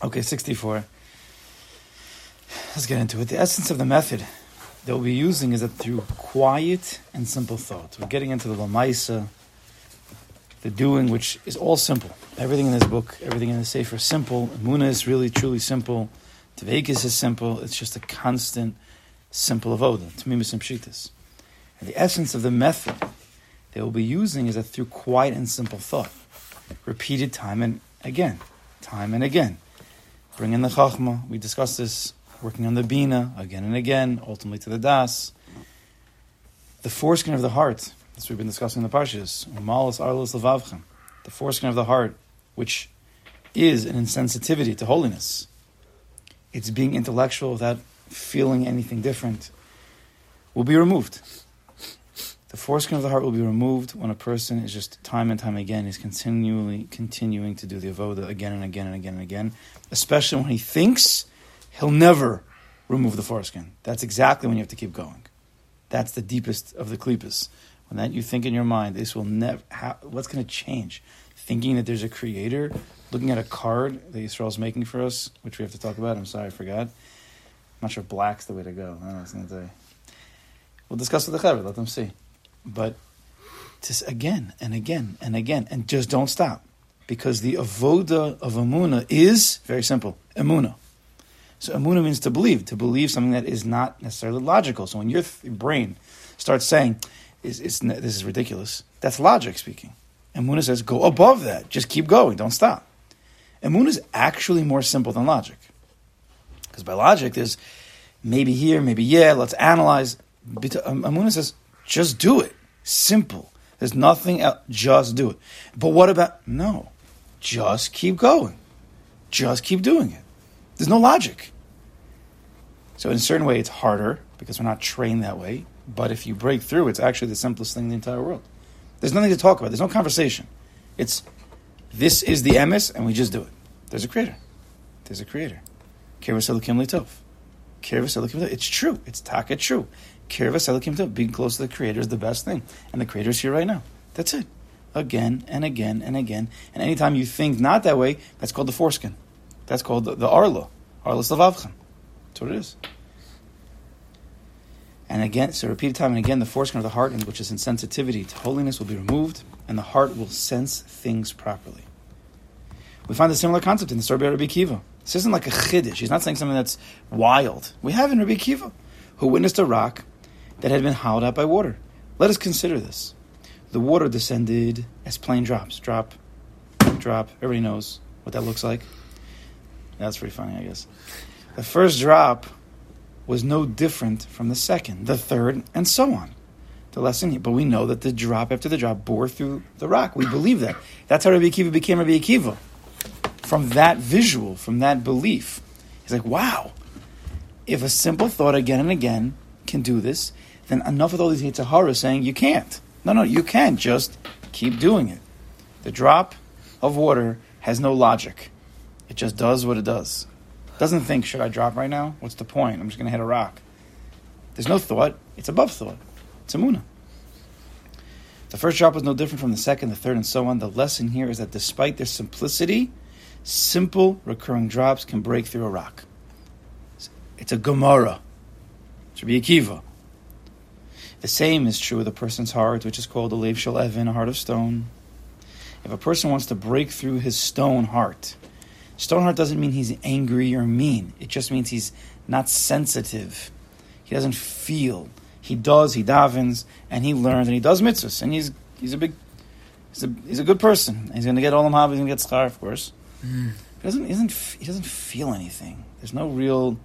Okay, 64. Let's get into it. The essence of the method that we'll be using is that through quiet and simple thought. We're getting into the Lamaisa, the doing, which is all simple. Everything in this book, everything in the Sefer is simple. Muna is really, truly simple. Tvekis is simple. It's just a constant, simple avoda. Tmimis and pshitas. And the essence of the method that we'll be using is that through quiet and simple thought, repeated time and again, time and again. Bring in the chachma. We discussed this. Working on the bina again and again, ultimately to the das. The foreskin of the heart. What we've been discussing in the parshas. Levavchem. The foreskin of the heart, which is an insensitivity to holiness. It's being intellectual without feeling anything different. Will be removed. The foreskin of the heart will be removed when a person is just time and time again is continually continuing to do the avoda again and again and again and again, especially when he thinks he'll never remove the foreskin. That's exactly when you have to keep going. That's the deepest of the klipas. When that you think in your mind, this will never. what's going to change? Thinking that there's a creator, looking at a card that Yisrael's making for us, which we have to talk about. I'm sorry, I forgot. I'm not sure black's the way to go. I was going to. We'll discuss with the Chaver. Let them see. But just again and again and again, and just don't stop. Because the avoda of Amuna is very simple. Amuna. So Amuna means to believe, to believe something that is not necessarily logical. So when your th- brain starts saying, is, is, this is ridiculous, that's logic speaking. Amuna says, go above that. Just keep going. Don't stop. Amuna is actually more simple than logic. Because by logic, there's maybe here, maybe yeah, let's analyze. Um, Amuna says, just do it. Simple. There's nothing else. Just do it. But what about, no, just keep going. Just keep doing it. There's no logic. So in a certain way, it's harder because we're not trained that way. But if you break through, it's actually the simplest thing in the entire world. There's nothing to talk about. There's no conversation. It's this is the emes, and we just do it. There's a creator. There's a creator. It's true. It's taka true. Being close to the creator is the best thing. And the creator is here right now. That's it. Again and again and again. And anytime you think not that way, that's called the foreskin. That's called the, the arla. Arlas levavchem. That's what it is. And again, so repeated time and again, the foreskin of the heart, which is insensitivity to holiness, will be removed, and the heart will sense things properly. We find a similar concept in the story of Rabbi Akiva. This isn't like a chiddush. He's not saying something that's wild. We have in Rabbi Akiva, who witnessed a rock that had been hollowed out by water. Let us consider this. The water descended as plain drops. Drop, drop. Everybody knows what that looks like. That's pretty funny, I guess. The first drop was no different from the second, the third, and so on. The lesson. But we know that the drop after the drop bore through the rock. We believe that. That's how Rabbi Akiva became Rabbi Akiva. From that visual, from that belief. He's like, wow, if a simple thought again and again can do this, then enough with all these yetzer haras saying you can't. No, no, you can. Just keep doing it. The drop of water has no logic. It just does what it does. It doesn't think, should I drop right now? What's the point? I'm just going to hit a rock. There's no thought. It's above thought. It's a muna. The first drop was no different from the second, the third, and so on. The lesson here is that despite their simplicity, simple recurring drops can break through a rock. It's a Gemara. Be a kiva. The same is true with a person's heart, which is called a lev shel evan, a heart of stone. If a person wants to break through his stone heart, stone heart doesn't mean he's angry or mean. It just means he's not sensitive. He doesn't feel. He does. He davens and he learns and he does mitzvahs and he's he's a big he's a, he's a good person. He's going to get olam haba. He's going to get schar, of course. Mm. He doesn't doesn't he doesn't feel anything. There's no real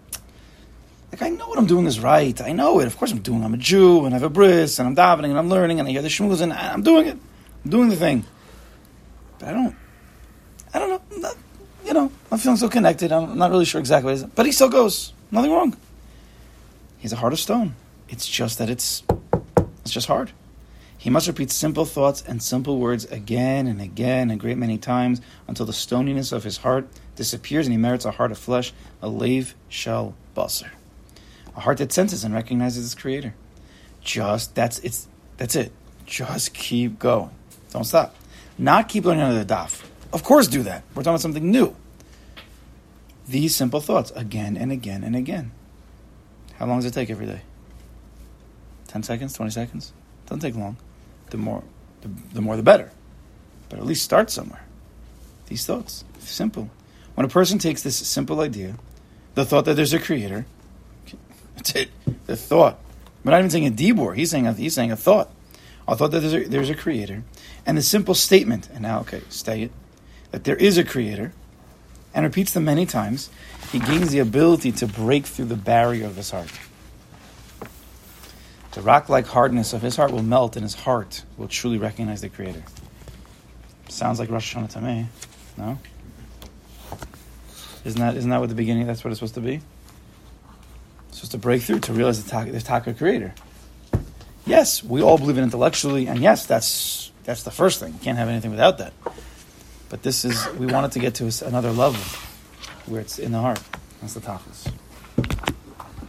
like I know what I'm doing is right. I know it. Of course I'm doing. I'm a Jew and I have a bris and I'm davening and I'm learning and I hear the shmuz and I'm doing it. I'm doing the thing. But I don't. I don't know. I'm not, you know, I'm feeling so connected. I'm not really sure exactly what it is. But he still goes. Nothing wrong. He's a heart of stone. It's just that it's it's just hard. He must repeat simple thoughts and simple words again and again a great many times until the stoniness of his heart disappears and he merits a heart of flesh, a lev shel basar a heart that senses and recognizes its creator. Just that's it's that's it. Just keep going. Don't stop. Not keep learning under the daf. Of course, do that. We're talking about something new. these simple thoughts again and again and again. How long does it take every day? 10 seconds, 20 seconds? Doesn't take long. The more the, the more the better. But at least start somewhere. These thoughts, simple. When a person takes this simple idea, the thought that there's a creator, that's it. The thought. We're not even saying a dibur. He's saying a, he's saying a thought. A thought that there's a, there's a creator, and the simple statement. And now, okay, stay it. That there is a creator, and repeats them many times. He gains the ability to break through the barrier of his heart. The rock-like hardness of his heart will melt, and his heart will truly recognize the Creator. Sounds like Rosh Hashanah to me, no? Isn't that isn't that what the beginning? That's what it's supposed to be. It's supposed to break through to realize the there's Taka Creator. Yes, we all believe it intellectually, and yes, that's that's the first thing. You can't have anything without that. But this is we wanted to get to another level where it's in the heart. That's the tachlis.